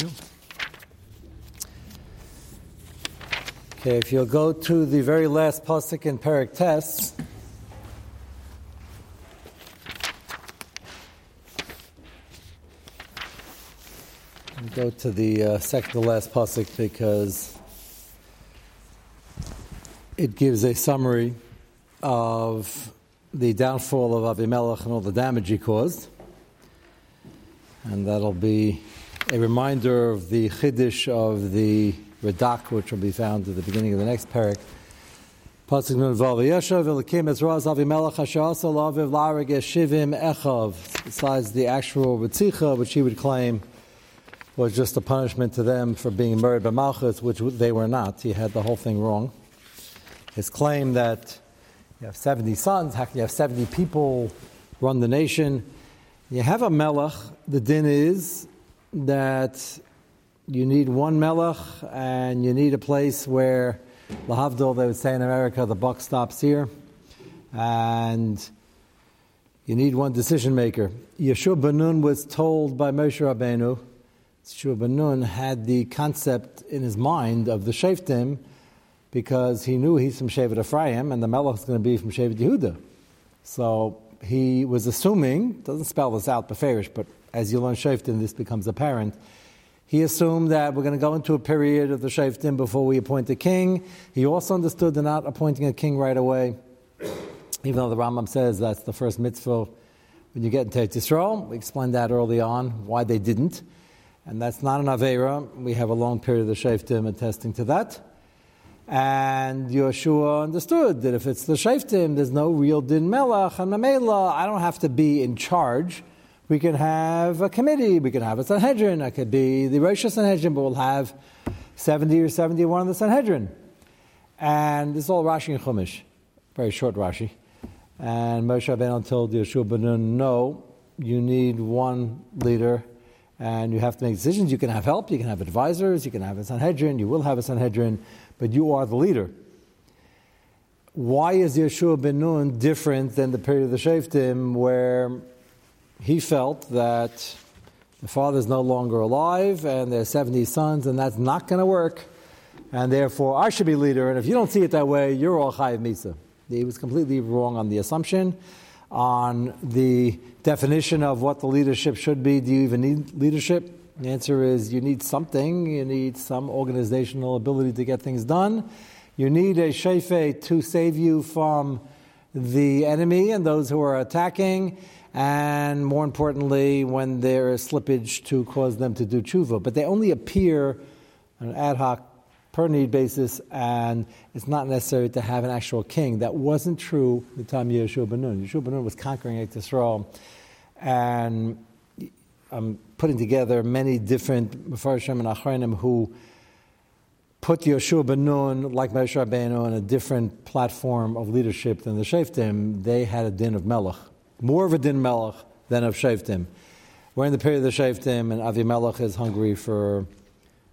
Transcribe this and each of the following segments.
You. Okay, if you'll go to the very last pasuk in Perik Test. Go to the uh, second to last pasuk because it gives a summary of the downfall of Avimelech and all the damage he caused. And that'll be a reminder of the chiddush of the Radak, which will be found at the beginning of the next parak. Pasuk nun Yeshav Elikim Ezraz Laviv Shivim Echav. Besides the actual Ritzicha, which he would claim was just a punishment to them for being murdered by Malchus, which they were not. He had the whole thing wrong. His claim that you have 70 sons, how can you have 70 people run the nation? You have a melech, the din is that you need one melech and you need a place where, lahavdil, they would say in America, the buck stops here. And you need one decision maker. Yeshua ben Nun was told by Moshe Rabbeinu, Yeshua ben Nun had the concept in his mind of the Shaftim because he knew he's from Shevet Ephraim and the Melech is going to be from Shevet Yehuda. So he was assuming, doesn't spell this out beferish, but as you learn this becomes apparent he assumed that we're going to go into a period of the Shaftim before we appoint a king. He also understood they're not appointing a king right away, even though the Rambam says that's the first mitzvah when you get into Yisrael. We explained that early on, why they didn't. And that's not an Avera. We have a long period of the Shaftim attesting to that. And Yeshua understood that if it's the Shaftim, there's no real Din Melech and Mamela. I don't have to be in charge we can have a committee, we can have a Sanhedrin, it could be the Rosh Sanhedrin, but we'll have 70 or 71 of the Sanhedrin. And this is all Rashi and Chumash, very short Rashi. And Moshe Rabbeinu told Yeshua ben Nun, no, you need one leader and you have to make decisions. You can have help, you can have advisors, you can have a Sanhedrin, you will have a Sanhedrin, but you are the leader. Why is Yeshua ben Nun different than the period of the Shaftim where he felt that the father is no longer alive and there's 70 sons, and that's not going to work. And therefore, I should be leader. And if you don't see it that way, you're all chayiv misa. He was completely wrong on the assumption, on the definition of what the leadership should be. Do you even need leadership? The answer is you need something. You need some organizational ability to get things done. You need a shefe to save you from the enemy and those who are attacking and more importantly, when there is slippage to cause them to do tshuva. But they only appear on an ad hoc, per need basis, and it's not necessary to have an actual king. That wasn't true the time of Yeshua ben Nun. Yeshua ben Nun was conquering Eretz and I'm putting together many different Mepharshim and Achronim who put Yeshua ben Nun, like Moshe Rabbeinu, on a different platform of leadership than the Shaftim. They had a din of Melech more of a din melech than of Shaftim. We're in the period of the Shaftim, and Avimelech is hungry for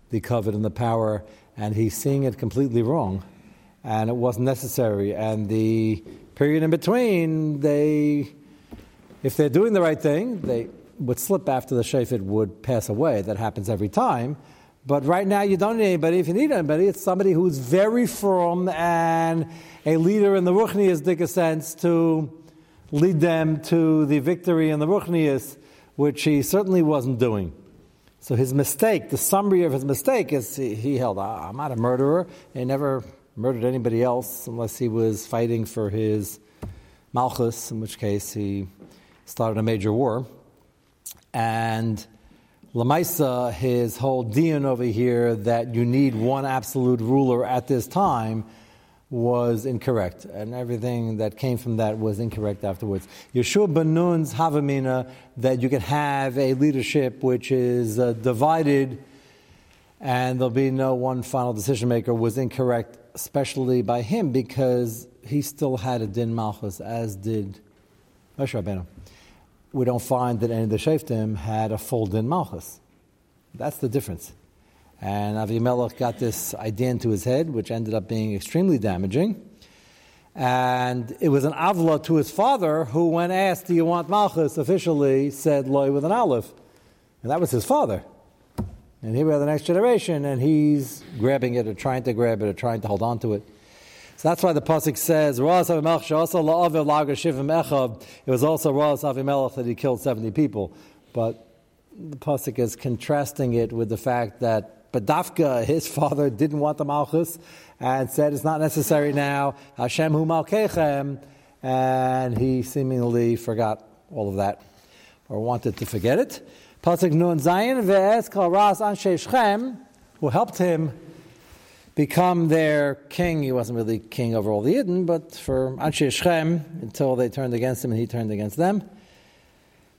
the covet and the power, and he's seeing it completely wrong, and it wasn't necessary. And the period in between, they, if they're doing the right thing, they would slip after the Shafit would pass away. That happens every time. But right now, you don't need anybody. If you need anybody, it's somebody who's very firm and a leader in the Ruchniistic sense to lead them to the victory in the Ruchnius, which he certainly wasn't doing. So his mistake, the summary of his mistake is he, he held, ah, I'm not a murderer. He never murdered anybody else unless he was fighting for his Malchus, in which case he started a major war. And Lamaisa, his whole dion over here that you need one absolute ruler at this time was incorrect, and everything that came from that was incorrect afterwards. Yeshua ben Nun's Havamina, that you can have a leadership which is uh, divided and there'll be no one final decision maker, was incorrect, especially by him, because he still had a din malchus, as did Moshe Rabbeinu. We don't find that any of the Shaftim had a full din malchus. That's the difference. And Avimelech got this idea into his head, which ended up being extremely damaging. And it was an avla to his father, who, when asked, Do you want Malchus, officially said Loy with an olive. And that was his father. And here we have the next generation, and he's grabbing it or trying to grab it or trying to hold on to it. So that's why the pasuk says, It was also Ras Avimelech that he killed 70 people. But the pasuk is contrasting it with the fact that Badafka, his father, didn't want the Malchus and said it's not necessary now. Hashem hu Malkechem. And he seemingly forgot all of that or wanted to forget it. Pasuk Nun Zayin ve'es kal ras anshe Shechem, who helped him become their king. He wasn't really king over all the Yidden, but for anshe Shechem, until they turned against him and he turned against them.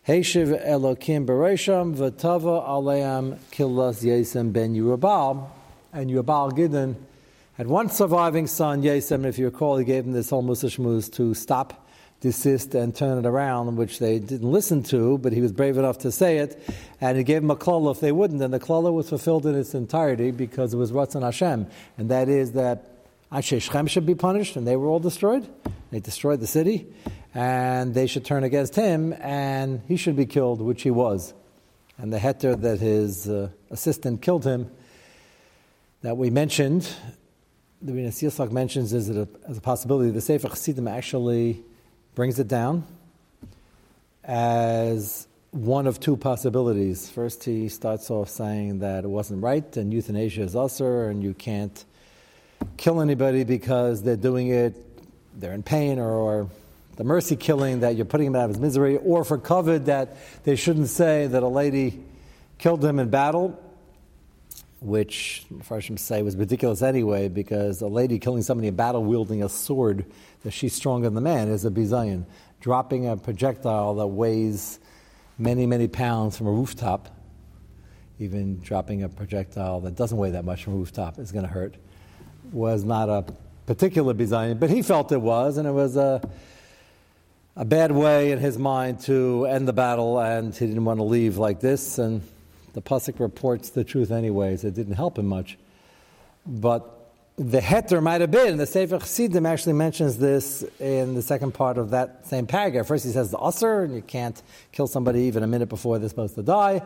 Heishiv Elokim Beresham v'tava aleim killas Yesem ben Yerubal, and Yerubal Gideon had one surviving son, Yesem. If you recall, he gave him this whole Musashmuz to stop desist and turn it around, which they didn't listen to, but he was brave enough to say it, and he gave him a klala if they wouldn't, and the klala was fulfilled in its entirety because it was Ratzon Hashem, and that is that Anshe Shechem should be punished, and they were all destroyed. They destroyed the city, and they should turn against him, and he should be killed, which he was. And the heter that his uh, assistant killed him, that we mentioned, the Rinas Yitzchak mentions is a, as a possibility. The Sefer Chassidim actually brings it down as one of two possibilities. First, he starts off saying that it wasn't right and euthanasia is usher and you can't kill anybody because they're doing it, they're in pain, or, or the mercy killing that you're putting him out of his misery, or for covered that they shouldn't say that a lady killed him in battle, which Farshim say was ridiculous anyway, because a lady killing somebody in battle wielding a sword that she's stronger than the man is a bizayin. Dropping a projectile that weighs many, many pounds from a rooftop, even dropping a projectile that doesn't weigh that much from a rooftop is going to hurt, was not a particular bizayin, but he felt it was, and it was a, a bad way in his mind to end the battle, and he didn't want to leave like this, and the Pasuk reports the truth anyways. It didn't help him much. But the heter might have been. The Sefer Chassidim actually mentions this in the second part of that same paragraph. First, he says the usher, and you can't kill somebody even a minute before they're supposed to die.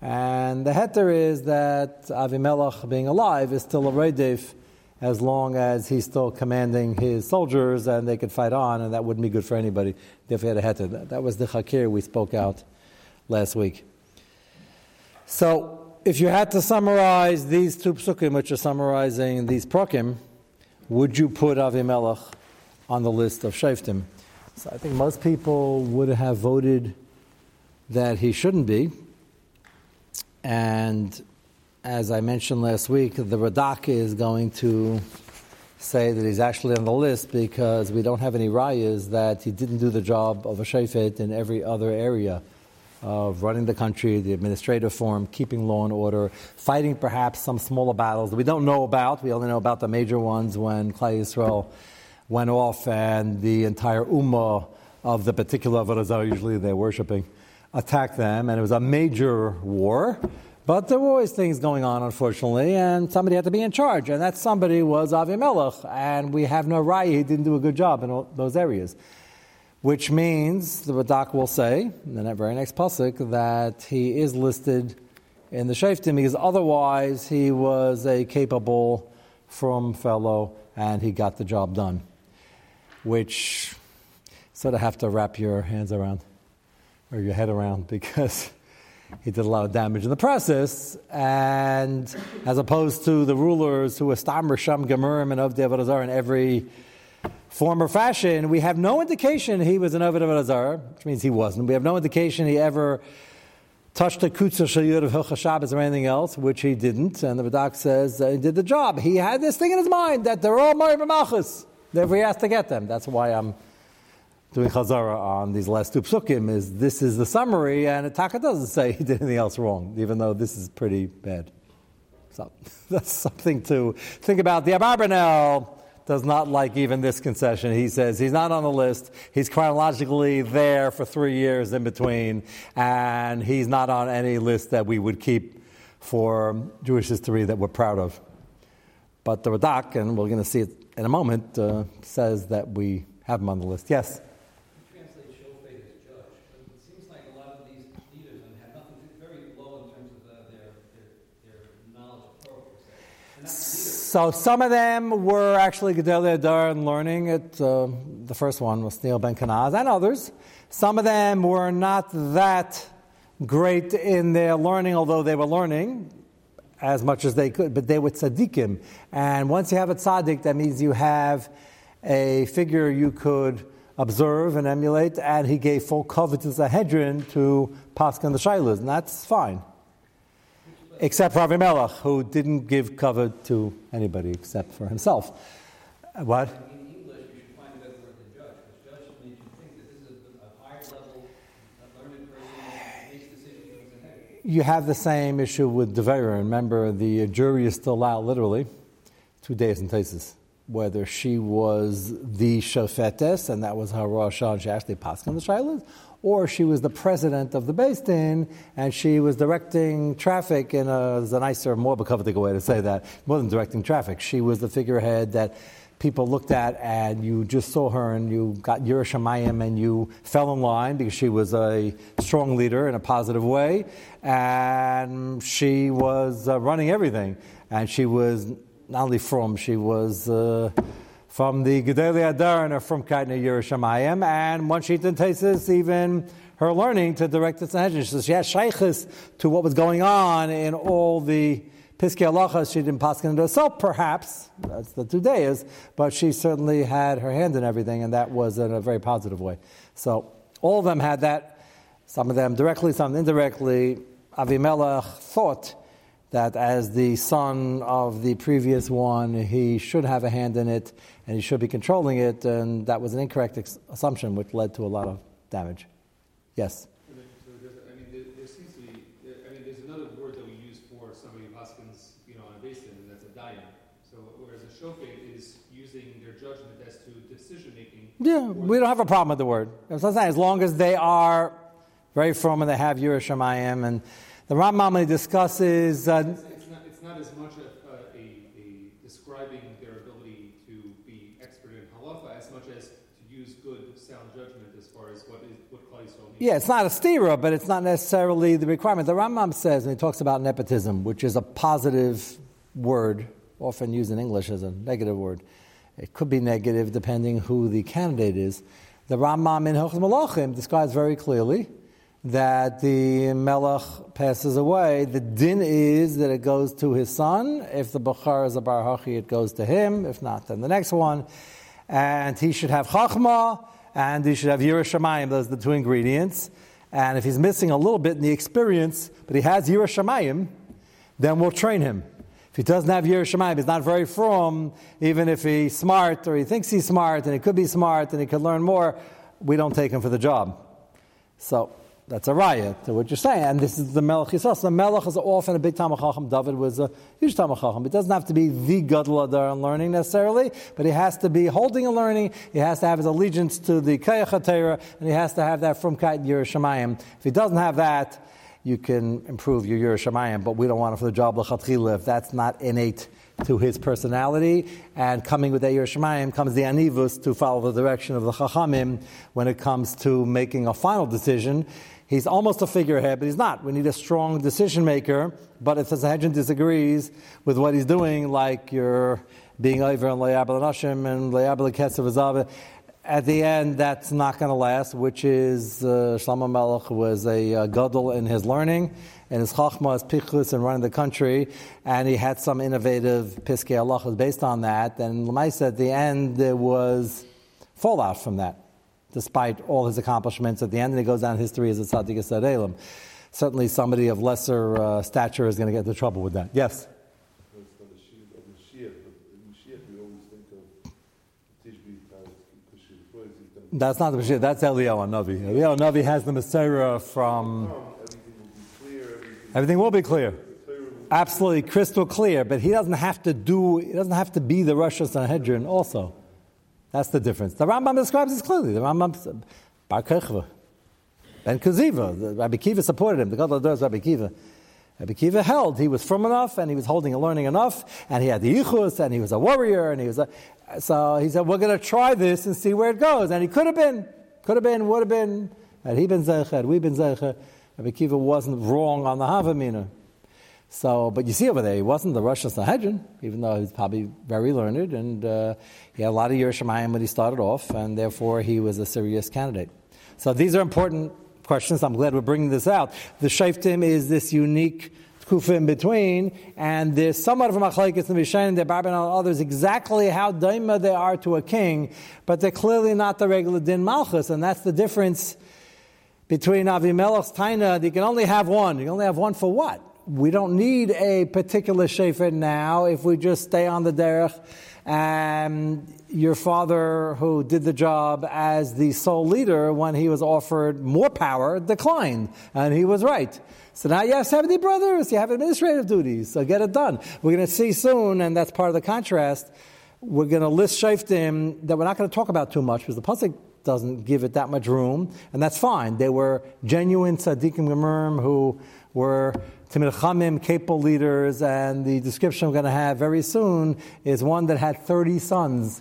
And the heter is that Avimelech, being alive, is still a redif as long as he's still commanding his soldiers and they could fight on, and that wouldn't be good for anybody if he had a heter. That, that was the chakir we spoke out last week. So if you had to summarize these two psukim, which are summarizing these prokim, would you put Avimelech on the list of shaftim? So I think most people would have voted that he shouldn't be. And as I mentioned last week, the Radak is going to say that he's actually on the list because we don't have any rayas that he didn't do the job of a shafet in every other area of running the country, the administrative form, keeping law and order, fighting perhaps some smaller battles that we don't know about. We only know about the major ones when Klal Yisrael went off and the entire ummah of the particular Avodah usually they're worshiping, attacked them, and it was a major war. But there were always things going on, unfortunately, and somebody had to be in charge, and that somebody was Avimelech, and we have no right, he didn't do a good job in all those areas. Which means the Radak will say in the very next pasuk that he is listed in the Shaftim because otherwise he was a capable, from fellow, and he got the job done, which sort of have to wrap your hands around or your head around because he did a lot of damage in the process, and as opposed to the rulers who were Stammer, Sham, Gemurim, and of Avodah in every form or fashion, we have no indication he was an of Azar, which means he wasn't. We have no indication he ever touched a kutzah shayud of Hilcha Shabbos or anything else, which he didn't. And the Radak says he did the job. He had this thing in his mind that they're all Mari B'Malchus. Therefore, he has to get them. That's why I'm doing Chazara on these last two psukim. Is this is the summary, and Taka doesn't say he did anything else wrong, even though this is pretty bad. So that's something to think about. The Abarbanel does not like even this concession. He says he's not on the list. He's chronologically there for three years in between, and he's not on any list that we would keep for Jewish history that we're proud of. But the Radak, and we're going to see it in a moment, uh, says that we have him on the list. Yes? So some of them were actually Gedolei Hadar and learning it. Uh, the first one was Neil Ben Kanaz and others. Some of them were not that great in their learning, although they were learning as much as they could, but they were tzaddikim. And once you have a tzaddik, that means you have a figure you could observe and emulate, and he gave full cover to the Hedron to Paskin the Shailas, and that's fine. Except for Avimelech, who didn't give cover to anybody except for himself. What? In English, you should find a better word than judge, because judge makes you think that this is a, a higher level, a learned person makes decisions. You have the same issue with Devera. Remember, the jury is still out literally two days in Tesis. Whether she was the shofetes, and that was her Rosh and she actually passed on the Shilas, or she was the president of the Beis Din, and she was directing traffic in a, a nicer, more becovetic way to say that, more than directing traffic. She was the figurehead that people looked at and you just saw her and you got yiras shamayim and you fell in line because she was a strong leader in a positive way and she was uh, running everything and she was not only from, she was uh, from the Gedolei Hadar and from Kaitna yiras shamayim and once she Tesis even her learning to direct the Sanhedrin. So she shaykhis to what was going on in all the Piskei Halacha, she didn't pass into herself, perhaps. That's the two days, but she certainly had her hand in everything, and that was in a very positive way. So all of them had that. Some of them directly, some indirectly. Avimelech thought that as the son of the previous one, he should have a hand in it, and he should be controlling it, and that was an incorrect ex- assumption, which led to a lot of damage. Yes. I mean, so there's, I mean, there, there seems to be. I mean, there's another word that we use for somebody who Hoskins, you know, on a basin, and that's a dayan. So whereas a shofet is using their judgment as to decision making. Yeah, we don't have a problem with the word. As saying, as long as they are very firm and they have yiras shamayim, and the Rambam discusses. Uh, It's, it's not, it's not as much a, a describing their ability to be expert in halacha as much as to use good, sound judgment as far as what is what Klal Yisrael needs. Yeah, it's not a stira, but it's not necessarily the requirement. The Rambam says, and he talks about nepotism, which is a positive word, often used in English as a negative word. It could be negative depending who the candidate is. The Rambam in Hilchos Malachim describes very clearly that the melech passes away. The din is that it goes to his son. If the Bachar is a Bar Hachi, it goes to him. If not, then the next one. And he should have Chachma, and he should have yiras shamayim. Those are the two ingredients. And if he's missing a little bit in the experience, but he has yiras shamayim, then we'll train him. If he doesn't have yiras shamayim, he's not very from, even if he's smart or he thinks he's smart and he could be smart and he could learn more, we don't take him for the job. So that's a riot to what you're saying. And this is the Melech Yisrael. So the Melech is often a big Talmud Chacham. David was a huge Talmud Chacham. It doesn't have to be the Gadol Adar in learning necessarily, but he has to be holding a learning. He has to have his allegiance to the Kayach and he has to have that from Kait yiras shamayim. If he doesn't have that, you can improve your yiras shamayim, but we don't want him for the job L'chatchila if that's not innate to his personality. And coming with that yiras shamayim comes the Anivus to follow the direction of the Chachamim when it comes to making a final decision. He's almost a figurehead, but he's not. We need a strong decision maker. But if the Sanhedrin disagrees with what he's doing, like you're being over in Layabel Nashim and Layabel Ketzav at the end, that's not going to last, which is uh, Shlomo Melech was a uh, gadol in his learning, and his chachma is pichus and running the country, and he had some innovative piskei halachas based on that. And Lamaisa, at the end, there was fallout from that, despite all his accomplishments. At the end, and he goes down history as a tzaddik esad elam. Certainly, somebody of lesser uh, stature is going to get into trouble with that. Yes. That's not the Mashiach, that's Eliyahu Navi. Eliyahu Navi has the Masera from. Everything will be clear. Absolutely crystal clear, but he doesn't have to do, he doesn't have to be the Rosh Sanhedrin also. That's the difference. The Rambam describes this clearly. The Rambam, Bar Kochva, Ben Kaziva, Rabbi Kiva supported him. The God of the Rabbi Kiva. Rabbi Kiva held he was firm enough and he was holding and learning enough and he had the yichus and he was a warrior and he was a, so he said we're going to try this and see where it goes and he could have been could have been would have been had he been zeicher had we been zeicher Rabbi Kiva wasn't wrong on the Havamina So, but you see over there, he wasn't the Rosh Sanhedrin, even though he was probably very learned, and uh, he had a lot of yiras shamayim when he started off, and therefore he was a serious candidate. So these are important questions. I'm glad we're bringing this out. The Shaftim is this unique kufa in between, and there's somewhat of a machlekes in Mishanim, the Barban and others, exactly how daima they are to a king, but they're clearly not the regular din malchus, and that's the difference between Avimelech's taina. You can only have one. You can only have one for what? we don't need a particular shefer now if we just stay on the derech. And your father, who did the job as the sole leader when he was offered more power, declined, and he was right. So now you have 70 brothers, you have administrative duties, so get it done. We're going to see soon, and that's part of the contrast. We're going to list shaftim that we're not going to talk about too much because the pasuk doesn't give it that much room, and that's fine. They were genuine tzaddikim gemurim who were Tamil Chamim, capable leaders, and the description we're going to have very soon is one that had 30 sons,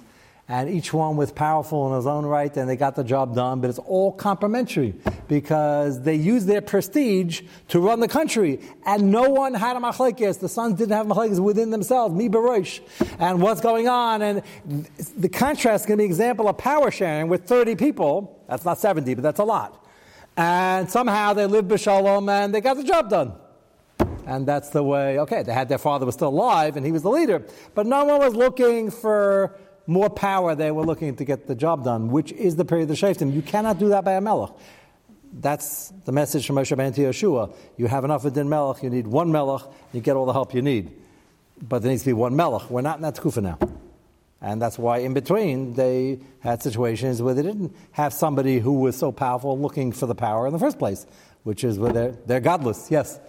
and each one was powerful in his own right, and they got the job done, but it's all complementary because they used their prestige to run the country, and no one had a machlekes. The sons didn't have machlekes within themselves, mi barosh, and what's going on, and the contrast is going to be an example of power sharing with 30 people. That's not 70, but that's a lot. And somehow they lived b'shalom and they got the job done. And that's the way, okay, they had their father was still alive and he was the leader. But no one was looking for more power. They were looking to get the job done, which is the period of the Shaftim. You cannot do that by a melech. That's the message from Moshe Ben Yeshua. You have enough of din melech, you need one melech, you get all the help you need. But there needs to be one melech. We're not in that tkufa now. And that's why in between they had situations where they didn't have somebody who was so powerful looking for the power in the first place, which is where they're, they're godless. Yes?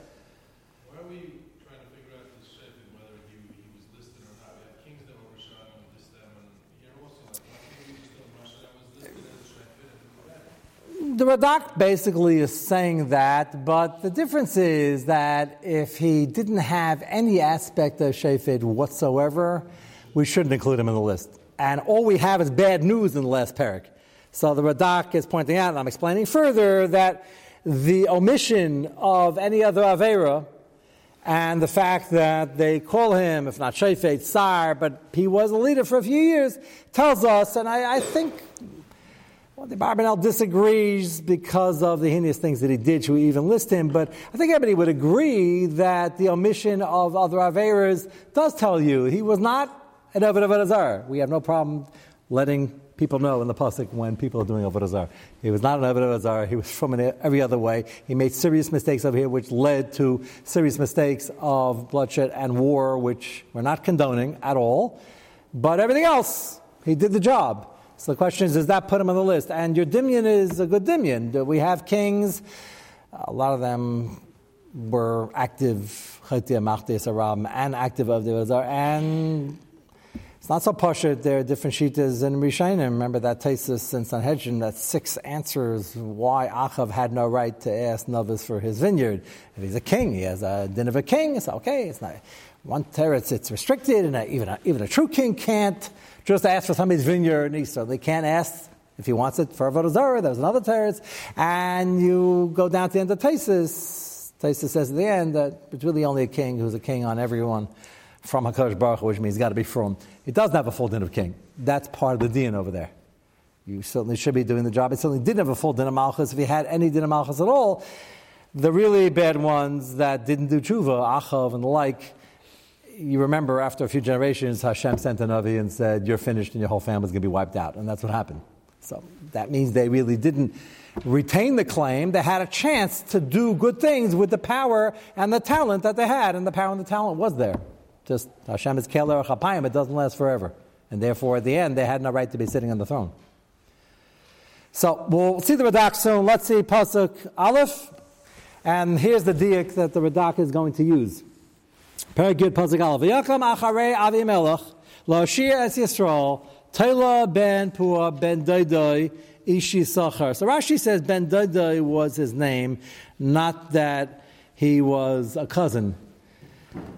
The Radak basically is saying that, but the difference is that if he didn't have any aspect of Shefid whatsoever, we shouldn't include him in the list. And all we have is bad news in the last parak. So the Radak is pointing out, and I'm explaining further, that the omission of any other Avera and the fact that they call him, if not Shefet, Sar, but he was a leader for a few years, tells us, and I, I think well, the Barbanel disagrees because of the heinous things that he did. Should we even list him? But I think everybody would agree that the omission of other Averas does tell you he was not an Avodah Avodah We have no problem letting people know in the pasuk when people are doing Avodah Zarah. He was not an Avodah Zarah. He was from an, every other way. He made serious mistakes over here, which led to serious mistakes of bloodshed and war, which we're not condoning at all. But everything else, he did the job. So the question is, does that put him on the list? And your Dimion is a good Dimion. We have kings. A lot of them were active and active of the and it's not so poshut. There are different shitas in Rishayim. Remember that Tesis in Sanhedrin, that six answers why Achav had no right to ask Novice for his vineyard. If he's a king, he has a din of a king. It's okay. It's not one teretz. It's restricted, and even a, even a true king can't just ask for somebody's vineyard, so they can't ask if he wants it for Avodah Zarah. There's another teretz, and you go down to the end of Taisus. Taisus says at the end that it's really only a king who's a king on everyone from Hakadosh Baruch Hu, which means he's got to be from. It doesn't have a full din of king. That's part of the din over there. You certainly should be doing the job. It certainly didn't have a full din of malchus. If he had any din of malchus at all, the really bad ones that didn't do tshuva, Achav and the like, you remember after a few generations, Hashem sent a Navi and said, You're finished and your whole family's going to be wiped out. And that's what happened. So that means they really didn't retain the claim. They had a chance to do good things with the power and the talent that they had, and the power and the talent was there. Just Hashem is Keller Chapayim, it doesn't last forever. And therefore, at the end, they had no right to be sitting on the throne. So we'll see the Radak soon. Let's see Pasuk Aleph. And here's the diak that the Radak is going to use. Good Pasuk Aleph. V'yakam acharei Avimelech, Lashir es Yisrael, Taila ben Pua ben Daidai, Ishi Sachar. So Rashi says Ben Daidai was his name, not that he was a cousin,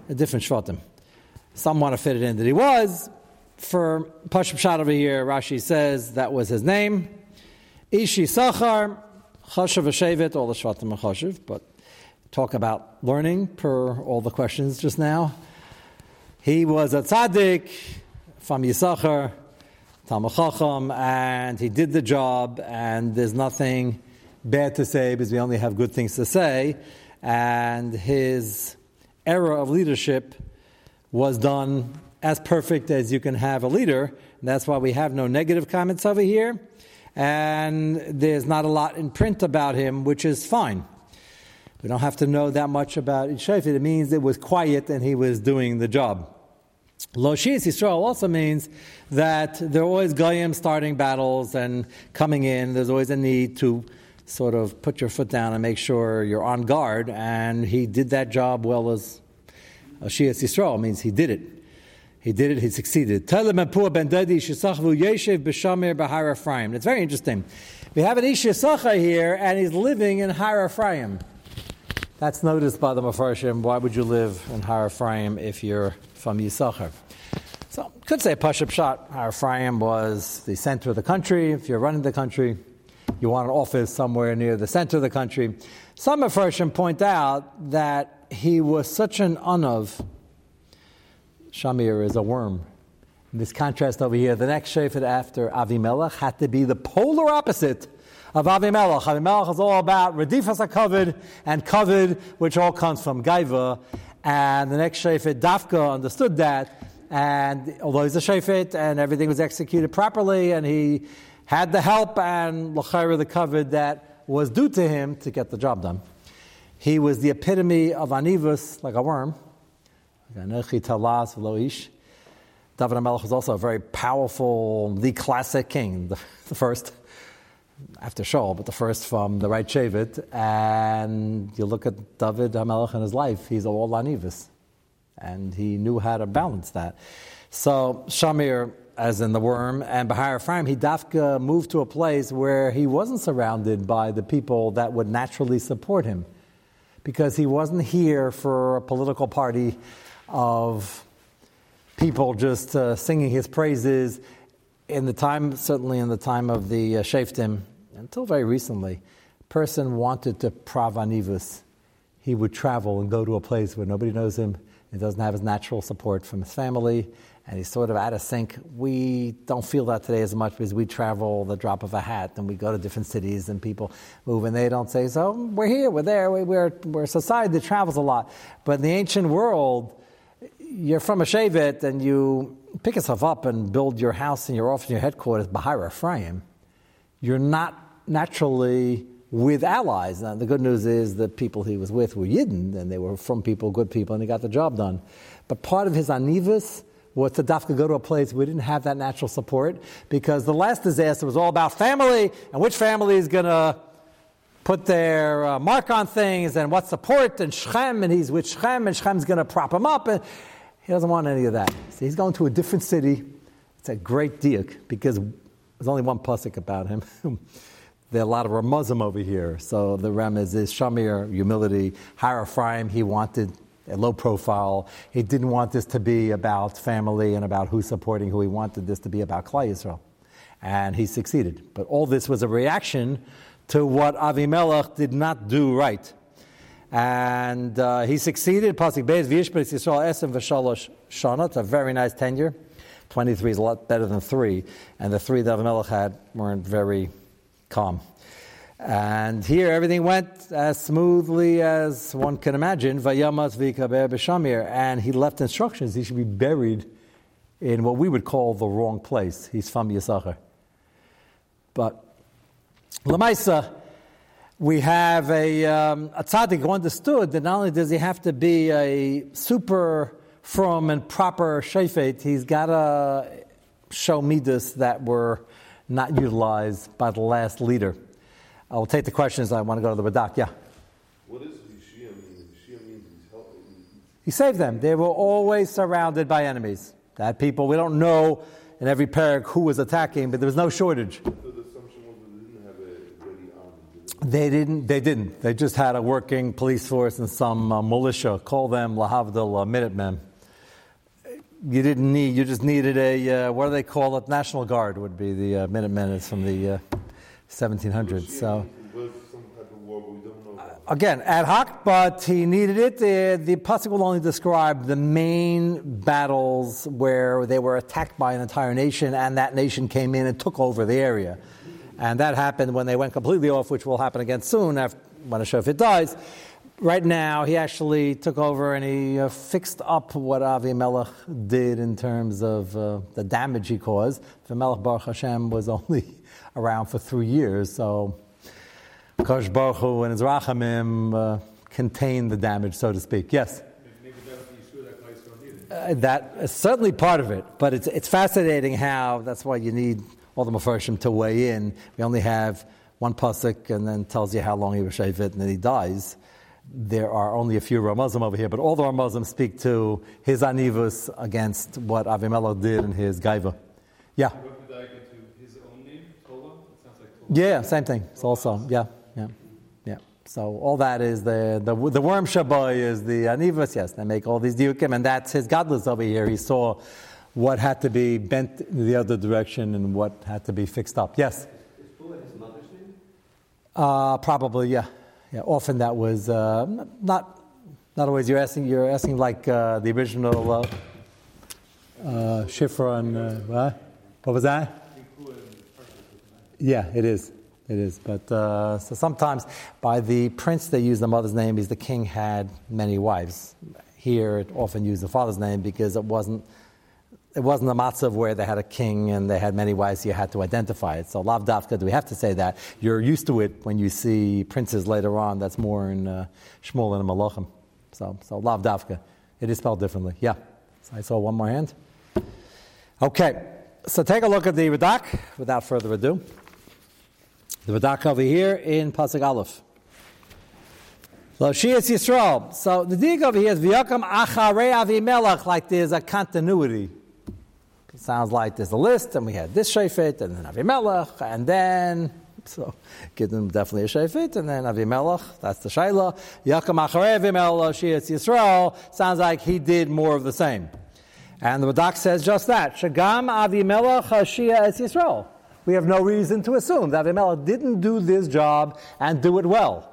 a different Shvatim. Some want to fit it in that he was. For Pashab Shad over here, Rashi says that was his name. Ishi Sachar, Chashav Hashevet, all the Shvatim are Chashav, but talk about learning per all the questions just now. He was a tzaddik from Yisachar, Talmud Chacham, and he did the job, and there's nothing bad to say because we only have good things to say. And his era of leadership was done as perfect as you can have a leader. And that's why we have no negative comments over here. And there's not a lot in print about him, which is fine. We don't have to know that much about Ishayfit. It means it was quiet and he was doing the job. Loshis Yisrael also means that there are always goyim starting battles and coming in. There's always a need to sort of put your foot down and make sure you're on guard. And he did that job well as Shias Yisrael means he did it. He did it, he succeeded. It's very interesting. We have an Ish Yisachar here, and he's living in Har Ephraim. That's noticed by the Mepharshim. Why would you live in Har Ephraim if you're from Yisachar? So, could say Pashup Shot. Har Ephraim was the center of the country. If you're running the country, you want an office somewhere near the center of the country. Some Mepharshim point out that he was such an unav Shamir is a worm. In this contrast over here, the next Shephet after Avimelech had to be the polar opposite of Avimelech. Avimelech is all about Redifas HaKavid and Kavid, which all comes from Gaiva. And the next Shephet, Dafka, understood that. And although he's a Shephet and everything was executed properly, and he had the help and Lachaira the Kavid that was due to him to get the job done. He was the epitome of Anivus, like a worm. David HaMelech was also a very powerful, the classic king, the, the first after Shaul, but the first from the right Shavit. And you look at David HaMelech in his life, he's all Anivus. And he knew how to balance that. So Shamir, as in the worm, and Bahar Ephraim, he dafka moved to a place where he wasn't surrounded by the people that would naturally support him. Because he wasn't here for a political party of people just uh, singing his praises in the time, certainly in the time of the uh, Shaftim, until very recently, person wanted to pravanivus. He would travel and go to a place where nobody knows him, he doesn't have his natural support from his family, and he's sort of out of sync. We don't feel that today as much because we travel the drop of a hat and we go to different cities and people move and they don't say, so we're here, we're there, we're, we're a society that travels a lot. But in the ancient world, you're from a Shevet and you pick yourself up and build your house and your office and your headquarters, Bahira Ephraim, you're not naturally with allies. Now, the good news is the people he was with were Yidden, and they were from people, good people, and he got the job done. But part of his anivus was to dafka go to a place we didn't have that natural support because the last disaster was all about family and which family is going to put their uh, mark on things and what support and Shechem, and he's with Shechem, and Shechem's going to prop him up. And he doesn't want any of that. So he's going to a different city. It's a great diak because there's only one pasuk about him. there are a lot of Ramazim over here. So the Remez is Shamir, humility. Har Ephraim, he wanted a low profile. He didn't want this to be about family and about who's supporting who. He wanted this to be about Klal Yisrael. And he succeeded. But all this was a reaction to what Avimelech did not do right. And uh, he succeeded. Pasuk Beis V'yishbris Yisrael Esem V'shalosh Shana. It's a very nice tenure. 23 is a lot better than three. And the three that Avimelech had weren't very calm. And here everything went as smoothly as one can imagine. Vayamat v'ikaber b'shamir. And he left instructions. He should be buried in what we would call the wrong place. He's from Yisachar. But Lamaisa, we have a, um, a tzaddik who understood that not only does he have to be a super from and proper shefet, he's got to show midas that were not utilized by the last leader. I will take the questions. I want to go to the Radak. Yeah. What does Yeshia mean? Yeshia means he's helping. He saved them. They were always surrounded by enemies. That people, we don't know in every parak who was attacking, but there was no shortage. So the assumption was that they didn't have a ready army. did They didn't. They didn't. They just had a working police force and some uh, militia. Call them Lahavdil uh, Minutemen. You didn't need. You just needed a uh, what do they call it? National Guard would be the uh, Minutemen. It's from the uh, 1700s. So It was some type of war, but we don't know about. again, ad hoc, but he needed it. The, the pasuk will only describe the main battles where they were attacked by an entire nation, and that nation came in and took over the area. And that happened when they went completely off, which will happen again soon after, when a shofet dies. Right now, he actually took over and he uh, fixed up what Avimelech did in terms of uh, the damage he caused. Avimelech Baruch Hashem was only around for three years, so Kosh Baruch Hu and his Rachamim uh, contained the damage, so to speak. Yes? Maybe that would be sure that place don't need it. Uh, that is certainly part of it, but it's, it's fascinating how that's why you need all the Mepharshim to weigh in. We only have one pasuk and then tells you how long he was shavit and then he dies. There are only a few Ramazim over here, but all the Ramazim speak to his anivus against what Avimelech did in his gaiva. Yeah, What did I get to his own name? Tola? It sounds like yeah, same thing. It's also yeah, yeah, yeah. So all that is the the, the worm shabai is the anivus. Yes, they make all these diukim, and that's his godless over here. He saw what had to be bent in the other direction and what had to be fixed up. Yes. Is Pula his mother's name? Uh, probably, yeah, yeah. Often that was uh, not not always. You're asking. You're asking like uh, the original uh, uh, Shifra and uh, what? What was that? Yeah, it is. It is. But uh, so sometimes by the prince they use the mother's name because the king had many wives. Here it often used the father's name because it wasn't it wasn't a matzav where they had a king and they had many wives, you had to identify it. So lav dafka, do we have to say that? You're used to it when you see princes later on. That's more in uh, Shmuel and Malachim. So, so lav dafka. It is spelled differently. Yeah. So I saw one more hand. Okay. So take a look at the Radak without further ado. The Radak over here in Pasuk Aleph. So Shias Yisrael. So the dig over here is V'yakam Acharei Avimelech, like there's a continuity. Sounds like there's a list, and we had this Shefet, and then Avimelech, and then, so give them definitely a Shefet, and then Avimelech, that's the Shaila. Yakam Acharei Avimelech, Shias Yisrael, sounds like he did more of the same. And the Radak says just that. Shagam Avimelech Shia Es Yisrael. We have no reason to assume that Avimelech didn't do this job and do it well.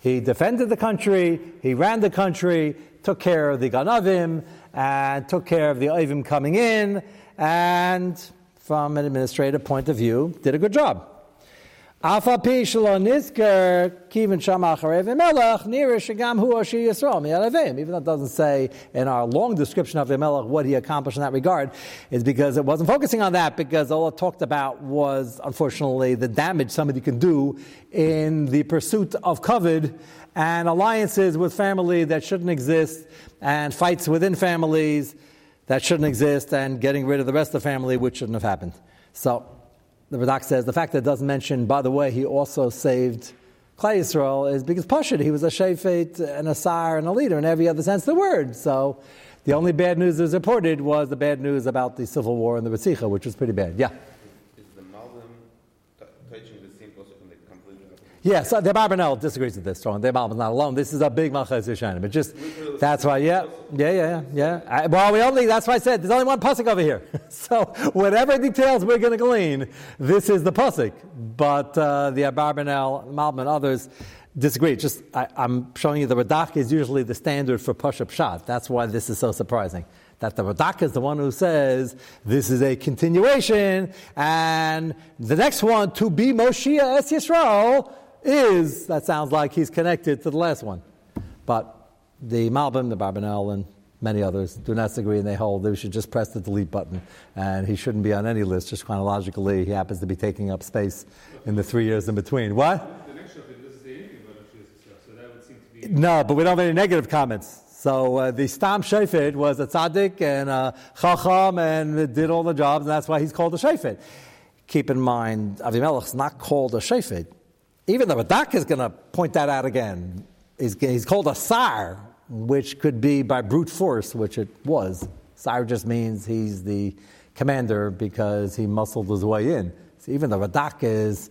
He defended the country, he ran the country, took care of the Ganavim, and took care of the Ovim coming in, and from an administrative point of view, did a good job. Kivin. Even though it doesn't say in our long description of Melech what he accomplished in that regard, is because it wasn't focusing on that. Because all it talked about was unfortunately the damage somebody can do in the pursuit of covet and alliances with family that shouldn't exist, and fights within families that shouldn't exist, and getting rid of the rest of the family which shouldn't have happened. So the Radak says the fact that it doesn't mention, by the way, he also saved Klal Yisrael is because Pashid, he was a Shefet and a Sar and a leader in every other sense of the word. So the only bad news that was reported was the bad news about the civil war and the Ritzicha, which was pretty bad. Yeah. Is the Malbim t- teaching the same process from the opposite? Yeah, so the Barbanel disagrees with this strong. The Barbanel's not alone. This is a big Malchus Yishanim. But just, that's why, yeah, yeah, yeah, yeah. I, well, we only, that's why I said, there's only one Pusik over here. so whatever details we're going to glean, this is the Pusik. But uh, the Barbanel, Malbim, and others disagree. Just, I, I'm showing you the Radak is usually the standard for push-up Shot. That's why this is so surprising. That the Radak is the one who says this is a continuation, and the next one, to be Moshiach Es Yisrael, is, that sounds like he's connected to the last one. But the Malbim, the Barbanel, and many others do not disagree, and they hold that we should just press the delete button, and he shouldn't be on any list, just chronologically. He happens to be taking up space in the three years in between. What? The next chapter doesn't say anything about Hashias so that would seem to be. No, but we don't have any negative comments. So uh, the Stam Shefet was a tzaddik and a chacham and did all the jobs, and that's why he's called a Shefet. Keep in mind, Avimelech's not called a Shefet. Even the Radak is going to point that out again. He's, he's called a Sar, which could be by brute force, which it was. Sar just means he's the commander because he muscled his way in. So even the Radak is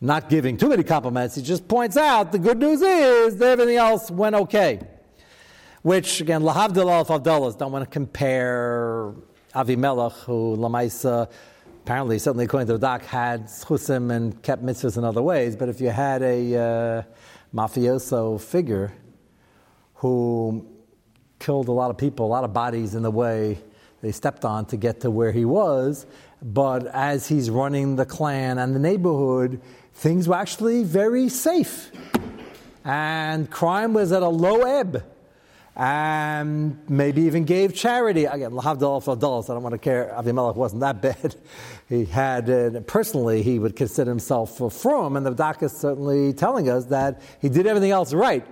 not giving too many compliments. He just points out the good news is that everything else went okay. Which, again, Lahavdil al Favdalas, don't want to compare Avimelech, who Lamaisa, apparently, certainly according to the doc, had chusim and kept mitzvahs in other ways. But if you had a, uh, mafioso figure who killed a lot of people, a lot of bodies in the way they stepped on to get to where he was. But as he's running the clan and the neighborhood, things were actually very safe. And crime was at a low ebb. And maybe even gave charity. Again, lahavdal for adults. I don't want to care. Avimelech wasn't that bad. He had, uh, personally, he would consider himself a from, and the Radak is certainly telling us that he did everything else right.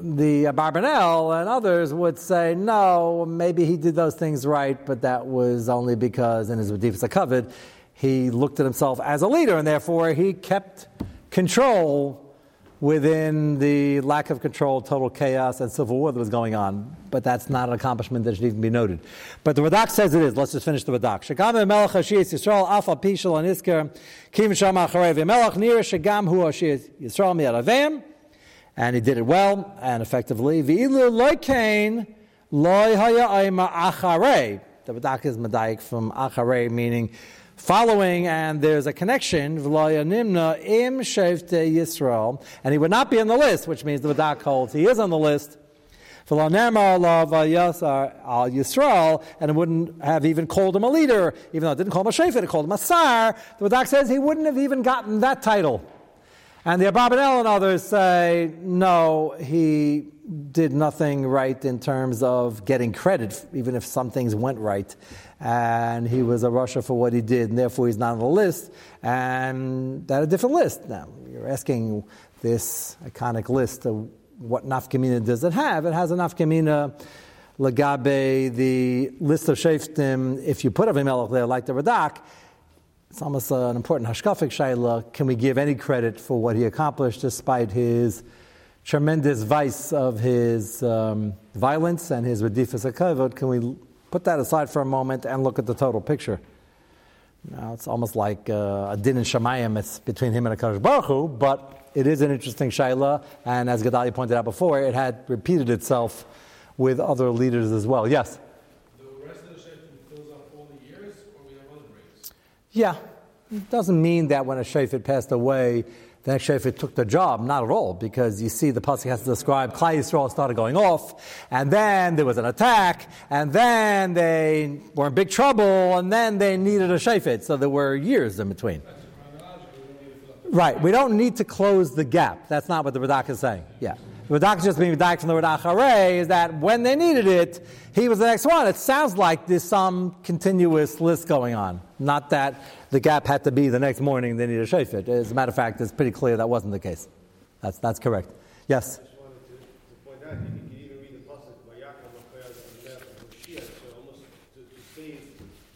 The Abarbanel and others would say, no, maybe he did those things right, but that was only because in his Medifas covered, he looked at himself as a leader, and therefore he kept control within the lack of control, total chaos, and civil war that was going on. But that's not an accomplishment that should even be noted. But the Radak says it is. Let's just finish the Radak. Shekam melech hashiyas Yisrael alfa pishal and isker kim sham acharev melech nira shegam hu hashiyas Yisrael mi'aravim and he did it well and effectively. V'ilu loikain loy haya aima acharei. The Radak is medayik from acharei, meaning following, and there's a connection. V'loya nimna im shevte Yisrael, and he would not be on the list, which means the Radak holds he is on the list. Yisrael, and it wouldn't have even called him a leader, even though it didn't call him a shefet, it called him a sar. The Radak says he wouldn't have even gotten that title. And the Abarbanel and others say, no, he did nothing right in terms of getting credit, even if some things went right. And he was a rasha for what he did, and therefore he's not on the list. And that a different list. Now, you're asking this iconic list of what nafkamina does it have? It has a nafkamina lagabe, the list of shaftim, if you put Avimelech there, like the Radak, it's almost an important hashkafic shaila. Can we give any credit for what he accomplished despite his tremendous vice of his um, violence and his redifas akavod? Can we put that aside for a moment and look at the total picture? Now, it's almost like uh, a din and shamayim, it's between him and Akash Baruch Hu, but it is an interesting shaila, and as Gadali pointed out before, it had repeated itself with other leaders as well. Yes? The rest of the shayfet fills up all the years, or we have other breaks? Yeah, it doesn't mean that when a shofet passed away, the next shofet took the job. Not at all, because you see the pasuk has to describe Klal Yisrael started going off, and then there was an attack, and then they were in big trouble, and then they needed a shofet. So there were years in between. Right, we don't need to close the gap. That's not what the Radak is saying. Yeah. The Radak just being Radak from the Radak Hare is that when they needed it, he was the next one. It sounds like there's some continuous list going on. Not that the gap had to be the next morning they needed a shofet. As a matter of fact, it's pretty clear that wasn't the case. That's, that's correct. Yes?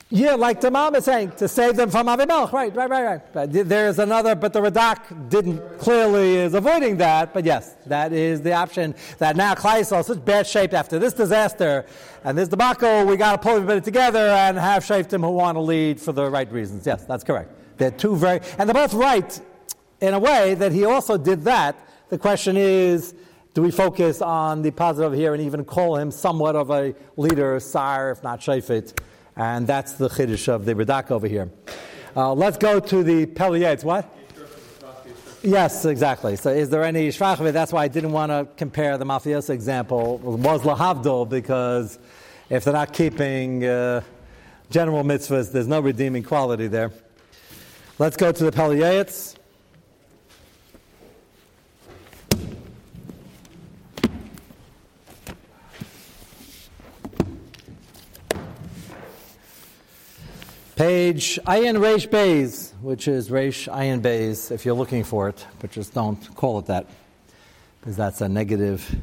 Yeah, like the mom is saying, to save them from Avimelech. Right, right, right, right. But there's another, but the Radak didn't clearly is avoiding that. But yes, that is the option that now Kleisel is such bad shape after this disaster and this debacle, we got to pull everybody together and have Shaftim who want to lead for the right reasons. Yes, that's correct. They're two very, and they're both right in a way that he also did that. The question is, do we focus on the positive here and even call him somewhat of a leader, sire, if not Shafit? And that's the Chiddush of the Radak over here. Uh, let's go to the Pele Yoetz. What? Yes, exactly. So is there any Shvachve? That's why I didn't want to compare the Mafiosa example. Was Lahavdol because if they're not keeping uh, general mitzvahs, there's no redeeming quality there. Let's go to the Pele Yoetz. Page Ayin Reish Beis, which is Reish Ayin Beis, if you're looking for it, but just don't call it that, because that's a negative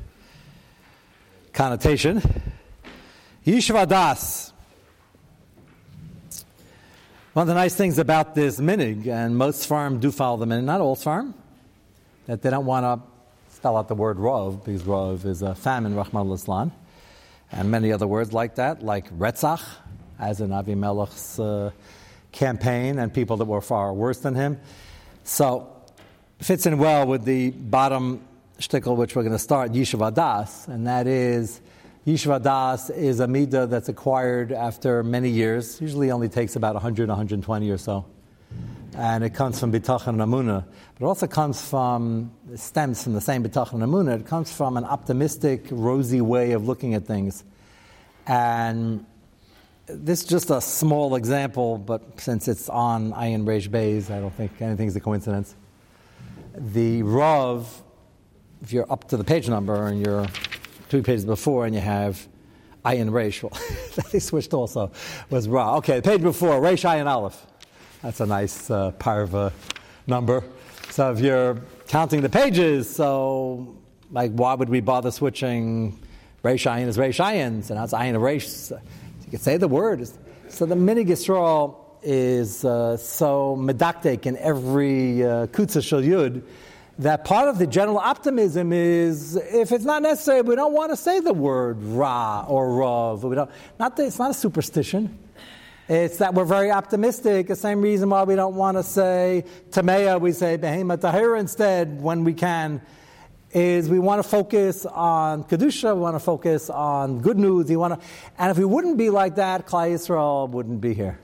connotation. Yishuv Adas. One of the nice things about this minig, and most farm do follow the minig, not all farm, that they don't want to spell out the word rov, because rov is a famine, Rahman al and many other words like that, like retzach, as in Avimelech's uh, campaign and people that were far worse than him. So, fits in well with the bottom shtickle, which we're going to start, Yishuv Adas, and that is Yishuv Adas is a midah that's acquired after many years. Usually only takes about 100, 120 or so. and it comes from bitachon and amuna. But it also comes from, stems from the same bitachon and amuna. It comes from an optimistic, rosy way of looking at things. And this is just a small example, but since it's on Ayin Reish Bays, I don't think anything's a coincidence. The Rav, if you're up to the page number and you're two pages before and you have Ayin Reish, well, they switched also, was Ra. Okay, the page before, Reish Ayin Aleph. That's a nice uh, parva number. So if you're counting the pages, so like why would we bother switching Reish Ayin is Reish Ayin, so now it's Ayin Reish. You say the word. So the mini Yisrael is uh, so medaktek in every uh, kutza shel yud that part of the general optimism is if it's not necessary, we don't want to say the word ra or rav. We don't, not that it's not a superstition. It's that we're very optimistic. The same reason why we don't want to say tamea, we say behema tahira instead when we can. Is we want to focus on kedusha, we want to focus on good news. We want to, and if we wouldn't be like that, Klal Yisrael wouldn't be here.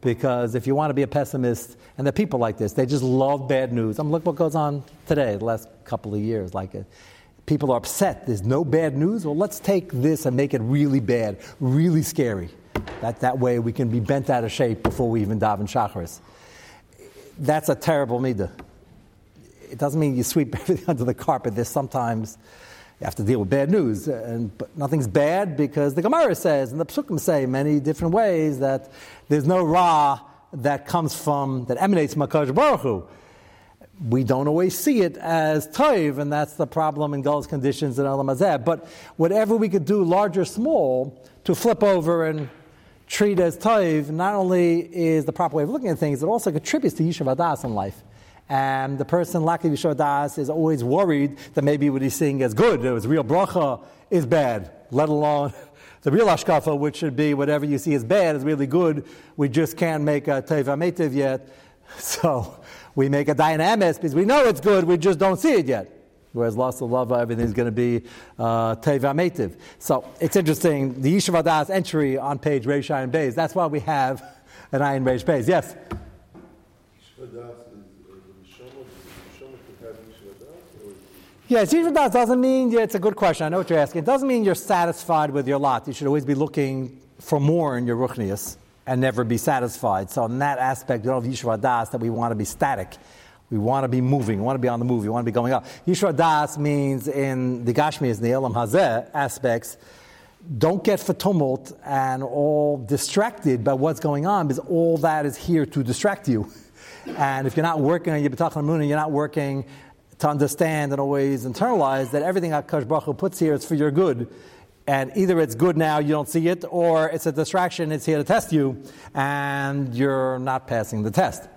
Because if you want to be a pessimist, and there are people like this, they just love bad news. I mean, look what goes on today, the last couple of years. Like, it, people are upset. There's no bad news. Well, let's take this and make it really bad, really scary. That, that way we can be bent out of shape before we even daven shacharis. That's a terrible midah. It doesn't mean you sweep everything under the carpet. There's sometimes you have to deal with bad news, and but nothing's bad because the Gemara says and the Psukim say many different ways that there's no ra that comes from that emanates from Hakadosh Baruch Hu. We don't always see it as toiv, and that's the problem in God's conditions in Elam Hazeh. But whatever we could do, large or small, to flip over and treat as toiv, not only is the proper way of looking at things, it also contributes to Yishuv Adas in life. And the person lacking Yishuv Adas is always worried that maybe what he's seeing as good, was real bracha, is bad, let alone the real ashkafa, which should be whatever you see is bad is really good. We just can't make a toiv ametiv yet. So we make a dynamis because we know it's good, we just don't see it yet. Whereas loss of lava, everything's going to be uh, tevametiv. So it's interesting. The Yishuv Adas entry on page Reish Ayin Beis. That's why we have an Ayin Reish Beis. Yes is, is the neshama, the neshama could have Yishvadas, or Yes, Yishuv Adas doesn't mean, yeah, it's a good question. I know what you're asking. It doesn't mean you're satisfied with your lot. You should always be looking for more in your ruchnius and never be satisfied. So in that aspect, you don't have Yishuv Das that we want to be static. We want to be moving. We want to be on the move. We want to be going up. Yishuv Das means in the Gashmias, the Elam Hazeh aspects, don't get for tumult and all distracted by what's going on because all that is here to distract you. And if you're not working on your B'tachon and you're not working to understand and always internalize that everything HaKadosh Hu puts here is for your good. And either it's good now, you don't see it, or it's a distraction, it's here to test you, and you're not passing the test.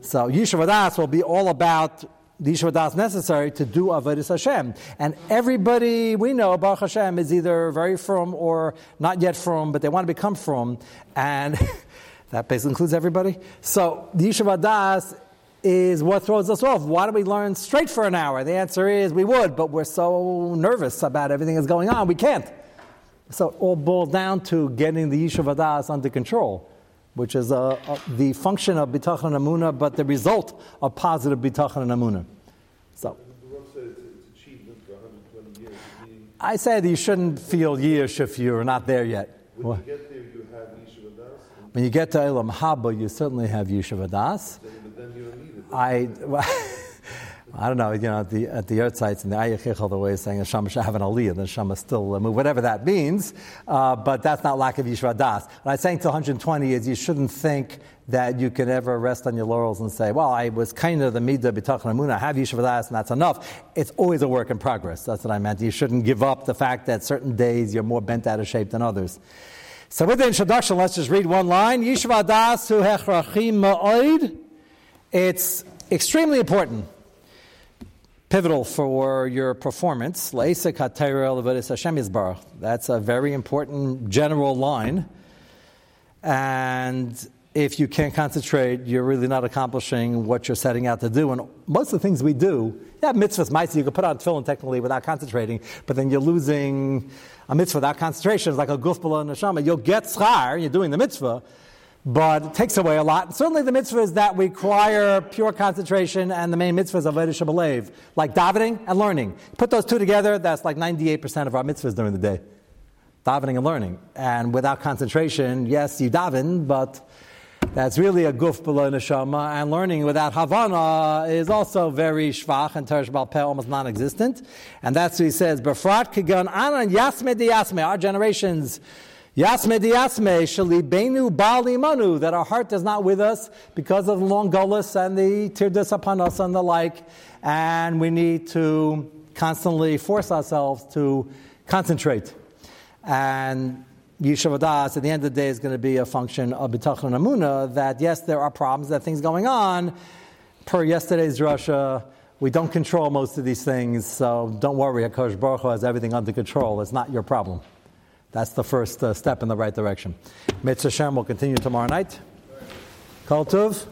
So Yishuv Adas will be all about the Yishuv Adas necessary to do Avodas Hashem. And everybody we know, Baruch Hashem, is either very from or not yet from, but they want to become from. And that basically includes everybody. So the Yishuv Adas is what throws us off. Why don't we learn straight for an hour? The answer is we would, but we're so nervous about everything that's going on, we can't. So it all boils down to getting the Yishuv Adas under control which is uh, uh, the function of bitachon and amuna, but the result of positive bitachon and amuna. So, the Rav said it's, it's achievement for 120 years. Meaning, I said you shouldn't feel yish if you're not there yet. when you get there, you have Yishvadas, and When you get to Elam Haba, you certainly have Yishuv Adas. Then, you don't need it. I, well, I don't know, you know, at the, the earth sites in the Ayachichel, the way it's saying Hashem should have an aliyah, the is still uh, move, whatever that means, uh, but that's not lack of Yishra Das. What I'm saying to 120 is you shouldn't think that you can ever rest on your laurels and say, well, I was kind of the Midah B'tachon Amunah, I have Yishra Das, and that's enough. It's always a work in progress. That's what I meant. You shouldn't give up the fact that certain days you're more bent out of shape than others. So with the introduction, let's just read one line. Yishva Das hu hechrachim ma'oid. It's extremely important pivotal for your performance. That's a very important general line. And if you can't concentrate, you're really not accomplishing what you're setting out to do. And most of the things we do, yeah, mitzvahs, mitzvahs, you can put on tefillin technically without concentrating, but then you're losing a mitzvah without concentration. It's like a guf below neshama. You'll get schar, you're doing the mitzvah, but it takes away a lot. Certainly, the mitzvahs that require pure concentration and the main mitzvahs of Vedic Shabalev, like davening and learning. Put those two together, that's like 98% of our mitzvahs during the day. Davening and learning. And without concentration, yes, you daven, but that's really a guf below neshama, and learning without havana is also very shvach and teresh balpeh, almost non-existent. And that's what he says, befrat kigon anan yasme di yasme, our generations Yasme diyasme shalibenu bali manu, that our heart is not with us because of the long gullus and the tirdas upon us and the like, and we need to constantly force ourselves to concentrate. And Yishavadas at the end of the day is going to be a function of B'tachon Amuna that yes, there are problems, are things going on. Per yesterday's Russia, we don't control most of these things, so don't worry, HaKadosh Baruch has everything under control. It's not your problem. That's the first uh, step in the right direction. Mitzvah Shem will continue tomorrow night. Kol Tuv.